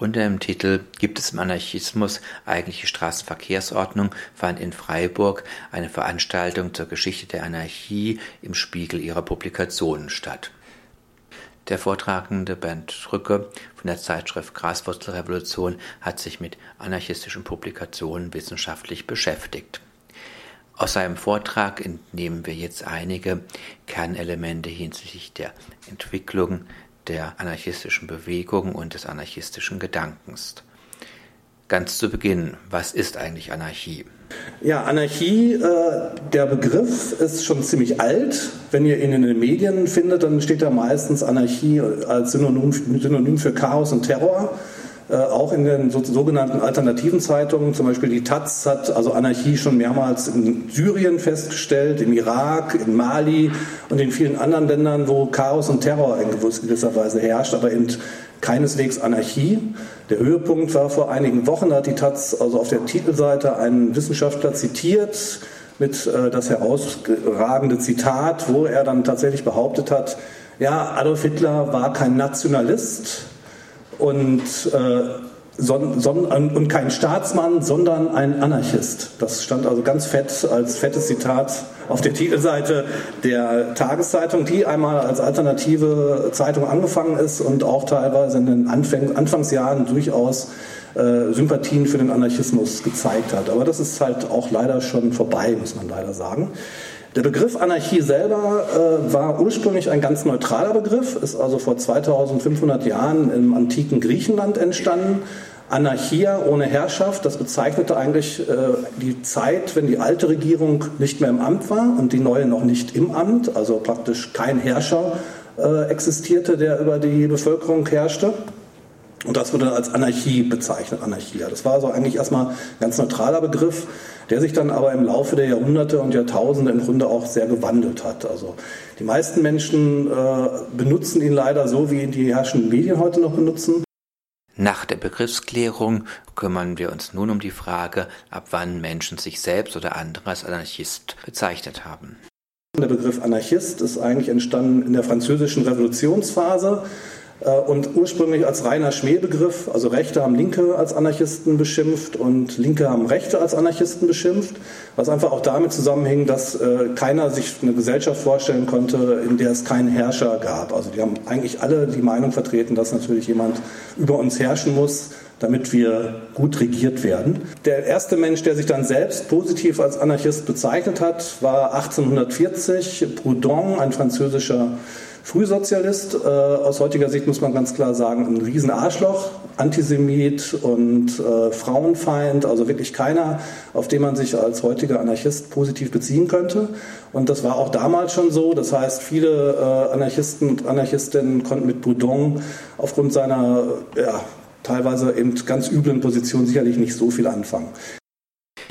Unter dem Titel Gibt es im Anarchismus eigentliche Straßenverkehrsordnung fand in Freiburg eine Veranstaltung zur Geschichte der Anarchie im Spiegel ihrer Publikationen statt. Der Vortragende Bernd Rücke von der Zeitschrift Graswurzelrevolution hat sich mit anarchistischen Publikationen wissenschaftlich beschäftigt. Aus seinem Vortrag entnehmen wir jetzt einige Kernelemente hinsichtlich der Entwicklung der anarchistischen Bewegung und des anarchistischen Gedankens. Ganz zu Beginn, was ist eigentlich Anarchie? Ja, Anarchie, äh, der Begriff ist schon ziemlich alt. Wenn ihr ihn in den Medien findet, dann steht da meistens Anarchie als Synonym, Synonym für Chaos und Terror. Äh, auch in den so, sogenannten alternativen Zeitungen, zum Beispiel die Taz hat also Anarchie schon mehrmals in Syrien festgestellt, im Irak, in Mali und in vielen anderen Ländern, wo Chaos und Terror in gewisser Weise herrscht, aber eben keineswegs Anarchie. Der Höhepunkt war vor einigen Wochen, da hat die Taz also auf der Titelseite einen Wissenschaftler zitiert mit äh, das herausragende Zitat, wo er dann tatsächlich behauptet hat, ja, Adolf Hitler war kein Nationalist, und, äh, son, son, und kein Staatsmann, sondern ein Anarchist. Das stand also ganz fett als fettes Zitat auf der Titelseite der Tageszeitung, die einmal als alternative Zeitung angefangen ist und auch teilweise in den Anfang, Anfangsjahren durchaus äh, Sympathien für den Anarchismus gezeigt hat. Aber das ist halt auch leider schon vorbei, muss man leider sagen. Der Begriff Anarchie selber äh, war ursprünglich ein ganz neutraler Begriff, ist also vor 2500 Jahren im antiken Griechenland entstanden. Anarchia ohne Herrschaft, das bezeichnete eigentlich äh, die Zeit, wenn die alte Regierung nicht mehr im Amt war und die neue noch nicht im Amt, also praktisch kein Herrscher äh, existierte, der über die Bevölkerung herrschte. Und das wurde als Anarchie bezeichnet, Anarchia. Das war also eigentlich erstmal ein ganz neutraler Begriff, der sich dann aber im Laufe der Jahrhunderte und Jahrtausende im Grunde auch sehr gewandelt hat. Also die meisten Menschen äh, benutzen ihn leider so, wie ihn die herrschenden Medien heute noch benutzen. Nach der Begriffsklärung kümmern wir uns nun um die Frage, ab wann Menschen sich selbst oder andere als Anarchist bezeichnet haben. Der Begriff Anarchist ist eigentlich entstanden in der französischen Revolutionsphase und ursprünglich als reiner Schmähbegriff, also Rechte haben Linke als Anarchisten beschimpft und Linke haben Rechte als Anarchisten beschimpft, was einfach auch damit zusammenhing, dass äh, keiner sich eine Gesellschaft vorstellen konnte, in der es keinen Herrscher gab. Also die haben eigentlich alle die Meinung vertreten, dass natürlich jemand über uns herrschen muss, damit wir gut regiert werden. Der erste Mensch, der sich dann selbst positiv als Anarchist bezeichnet hat, war 1840 Proudhon, ein französischer Frühsozialist, äh, aus heutiger Sicht muss man ganz klar sagen, ein Riesenarschloch, Antisemit und äh, Frauenfeind, also wirklich keiner, auf den man sich als heutiger Anarchist positiv beziehen könnte. Und das war auch damals schon so. Das heißt, viele äh, Anarchisten und Anarchistinnen konnten mit Boudon aufgrund seiner ja, teilweise eben ganz üblen Position sicherlich nicht so viel anfangen.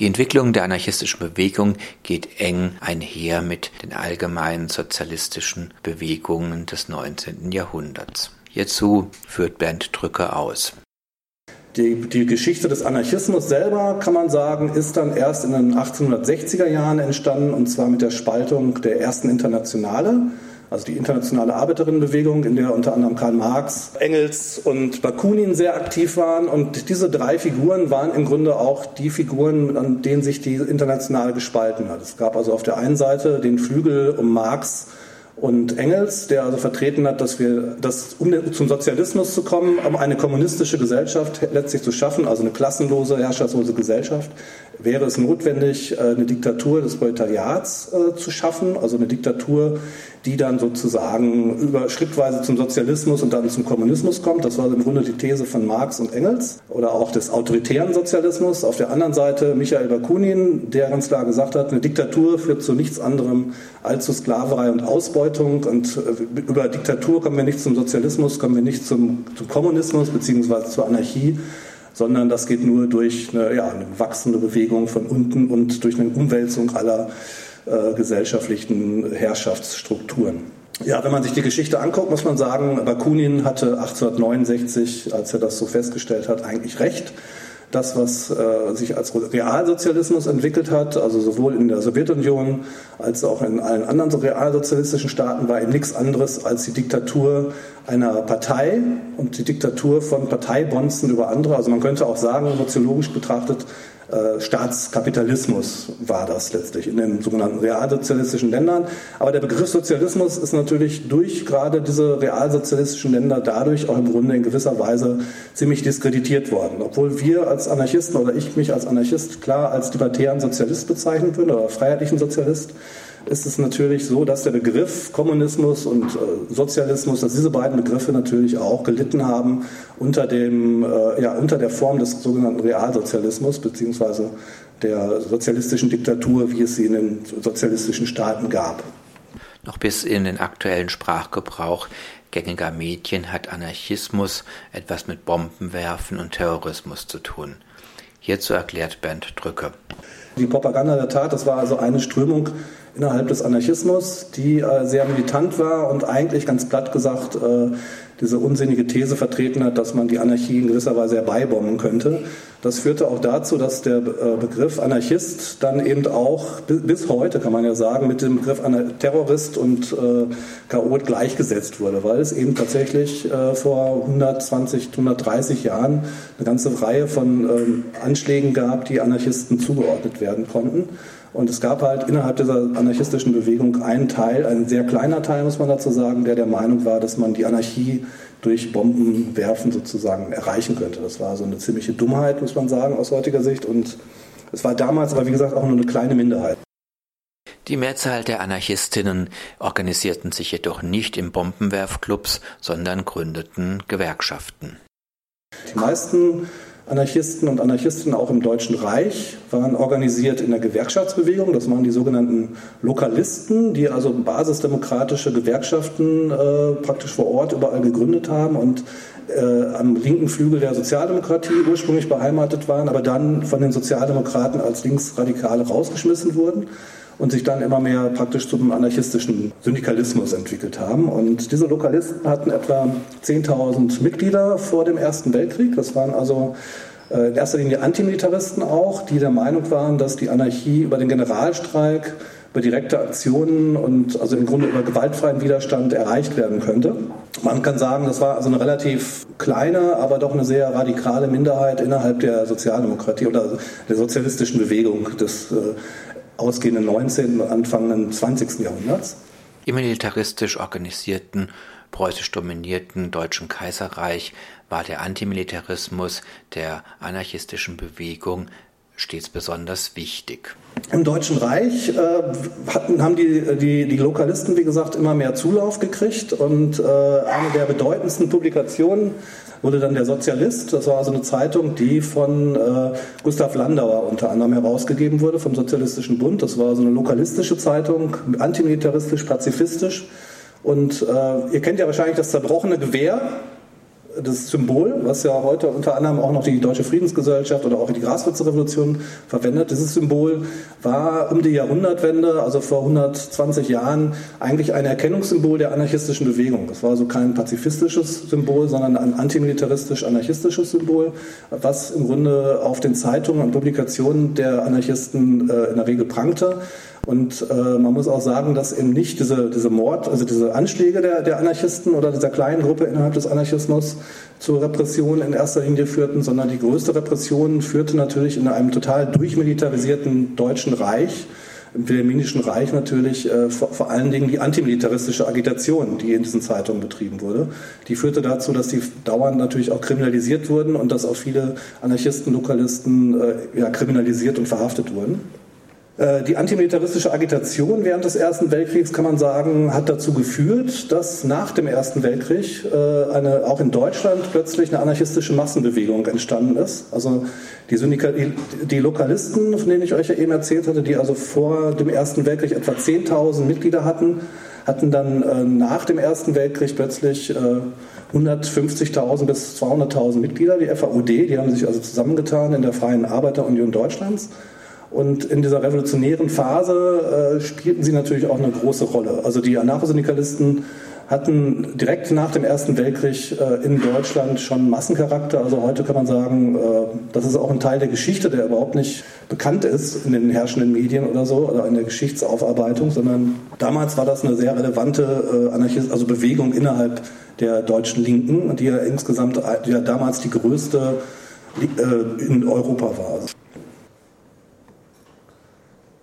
Die Entwicklung der anarchistischen Bewegung geht eng einher mit den allgemeinen sozialistischen Bewegungen des 19. Jahrhunderts. Hierzu führt Bernd Drücke aus. Die, die, Geschichte des Anarchismus selber, kann man sagen, ist dann erst in den 1860er Jahren entstanden, und zwar mit der Spaltung der ersten Internationale also die internationale Arbeiterinnenbewegung, in der unter anderem Karl Marx, Engels und Bakunin sehr aktiv waren. Und diese drei Figuren waren im Grunde auch die Figuren, an denen sich die Internationale gespalten hat. Es gab also auf der einen Seite den Flügel um Marx und Engels, der also vertreten hat, dass wir, dass, um zum Sozialismus zu kommen, um eine kommunistische Gesellschaft letztlich zu schaffen, also eine klassenlose, herrschaftslose Gesellschaft, wäre es notwendig, äh, eine Diktatur des Proletariats äh, zu schaffen, also eine Diktatur, die dann sozusagen über schrittweise zum Sozialismus und dann zum Kommunismus kommt. Das war im Grunde die These von Marx und Engels oder auch des autoritären Sozialismus. Auf der anderen Seite Michael Bakunin, der ganz klar gesagt hat, eine Diktatur führt zu nichts anderem als zu Sklaverei und Ausbeutung und äh, über Diktatur kommen wir nicht zum Sozialismus, kommen wir nicht zum, zum Kommunismus beziehungsweise zur Anarchie sondern das geht nur durch eine, ja, eine wachsende Bewegung von unten und durch eine Umwälzung aller äh, gesellschaftlichen Herrschaftsstrukturen. Ja, wenn man sich die Geschichte anguckt, muss man sagen, Bakunin hatte 1869, als er das so festgestellt hat, eigentlich recht. das, was äh, sich als Realsozialismus entwickelt hat, also sowohl in der Sowjetunion als auch in allen anderen realsozialistischen Staaten, war eben nichts anderes als die Diktatur einer Partei und die Diktatur von Parteibonzen über andere. Also man könnte auch sagen, soziologisch betrachtet, äh, Staatskapitalismus war das letztlich in den sogenannten realsozialistischen Ländern. Aber der Begriff Sozialismus ist natürlich durch gerade diese realsozialistischen Länder dadurch auch im Grunde in gewisser Weise ziemlich diskreditiert worden. Obwohl wir als Anarchisten oder ich mich als Anarchist klar als libertären Sozialist bezeichnen würde oder freiheitlichen Sozialist, ist es natürlich so, dass der Begriff Kommunismus und äh, Sozialismus, dass diese beiden Begriffe natürlich auch gelitten haben unter, dem, äh, ja, unter der Form des sogenannten Realsozialismus beziehungsweise der sozialistischen Diktatur, wie es sie in den sozialistischen Staaten gab. Noch bis in den aktuellen Sprachgebrauch gängiger Medien hat Anarchismus etwas mit Bombenwerfen und Terrorismus zu tun. Hierzu erklärt Bernd Drücke. Die Propaganda der Tat, das war also eine Strömung innerhalb des Anarchismus, die äh, sehr militant war und eigentlich ganz platt gesagt äh, diese unsinnige These vertreten hat, dass man die Anarchie in gewisser Weise herbeibomben könnte. Das führte auch dazu, dass der äh, Begriff Anarchist dann eben auch bis heute, kann man ja sagen, mit dem Begriff Terrorist und äh, Chaot gleichgesetzt wurde, weil es eben tatsächlich äh, vor 120, 130 Jahren eine ganze Reihe von ähm, Anschlägen gab, die Anarchisten zugeordnet werden konnten. Und es gab halt innerhalb dieser anarchistischen Bewegung einen Teil, ein sehr kleiner Teil, muss man dazu sagen, der der Meinung war, dass man die Anarchie durch Bombenwerfen sozusagen erreichen könnte. Das war so eine ziemliche Dummheit, muss man sagen, aus heutiger Sicht. Und es war damals aber, wie gesagt, auch nur eine kleine Minderheit. Die Mehrzahl der Anarchistinnen organisierten sich jedoch nicht in Bombenwerfclubs, sondern gründeten Gewerkschaften. Die meisten Anarchisten und Anarchistinnen auch im Deutschen Reich waren organisiert in der Gewerkschaftsbewegung. Das waren die sogenannten Lokalisten, die also basisdemokratische Gewerkschaften äh, praktisch vor Ort überall gegründet haben und äh, am linken Flügel der Sozialdemokratie ursprünglich beheimatet waren, aber dann von den Sozialdemokraten als Linksradikale rausgeschmissen wurden und sich dann immer mehr praktisch zum anarchistischen Syndikalismus entwickelt haben. Und diese Lokalisten hatten etwa 10.000 Mitglieder vor dem Ersten Weltkrieg. Das waren also äh, in erster Linie Antimilitaristen auch, die der Meinung waren, dass die Anarchie über den Generalstreik, über direkte Aktionen und also im Grunde über gewaltfreien Widerstand erreicht werden könnte. Man kann sagen, das war also eine relativ kleine, aber doch eine sehr radikale Minderheit innerhalb der Sozialdemokratie oder der sozialistischen Bewegung des äh, ausgehenden 19. und anfangenden 20. Jahrhunderts. Im militaristisch organisierten, preußisch dominierten Deutschen Kaiserreich war der Antimilitarismus der anarchistischen Bewegung stets besonders wichtig. Im Deutschen Reich äh, hatten, haben die, die, die Lokalisten, wie gesagt, immer mehr Zulauf gekriegt und äh, eine der bedeutendsten Publikationen wurde dann der Sozialist. Das war also eine Zeitung, die von äh, Gustav Landauer unter anderem herausgegeben wurde, vom Sozialistischen Bund. Das war so eine lokalistische Zeitung, antimilitaristisch, pazifistisch. Und äh, ihr kennt ja wahrscheinlich das zerbrochene Gewehr das Symbol, was ja heute unter anderem auch noch die Deutsche Friedensgesellschaft oder auch die Graswurzelrevolution verwendet. Dieses Symbol war um die Jahrhundertwende, also vor 120 Jahren, eigentlich ein Erkennungssymbol der anarchistischen Bewegung. Das war also kein pazifistisches Symbol, sondern ein antimilitaristisch-anarchistisches Symbol, was im Grunde auf den Zeitungen und Publikationen der Anarchisten äh, in der Regel prangte. Und äh, man muss auch sagen, dass eben nicht diese, diese Mord, also diese Anschläge der, der Anarchisten oder dieser kleinen Gruppe innerhalb des Anarchismus zur Repression in erster Linie führten, sondern die größte Repression führte natürlich in einem total durchmilitarisierten Deutschen Reich, im Wilhelminischen Reich natürlich äh, vor, vor, allen Dingen die antimilitaristische Agitation, die in diesen Zeitungen betrieben wurde. Die führte dazu, dass die dauernd natürlich auch kriminalisiert wurden und dass auch viele Anarchisten, Lokalisten äh, ja, kriminalisiert und verhaftet wurden. Äh, die antimilitaristische Agitation während des Ersten Weltkriegs, kann man sagen, hat dazu geführt, dass nach dem Ersten Weltkrieg äh, eine, auch in Deutschland plötzlich eine anarchistische Massenbewegung entstanden ist. Also die, Syndika die Lokalisten, von denen ich euch ja eben erzählt hatte, die also vor dem Ersten Weltkrieg etwa 10.000 Mitglieder hatten, hatten dann äh, nach dem Ersten Weltkrieg plötzlich 150.000 bis 200.000 Mitglieder, die FAUD, die haben sich also zusammengetan in der Freien Arbeiterunion Deutschlands und in dieser revolutionären Phase äh, spielten sie natürlich auch eine große Rolle. Also die Anarchosyndikalisten hatten direkt nach dem Ersten Weltkrieg äh, in Deutschland schon Massencharakter. Also heute kann man sagen, äh, das ist auch ein Teil der Geschichte, der überhaupt nicht bekannt ist in den herrschenden Medien oder so oder in der Geschichtsaufarbeitung, sondern damals war das eine sehr relevante äh, Anarchist also Bewegung innerhalb der deutschen Linken, die ja insgesamt die ja damals die größte in Europa war.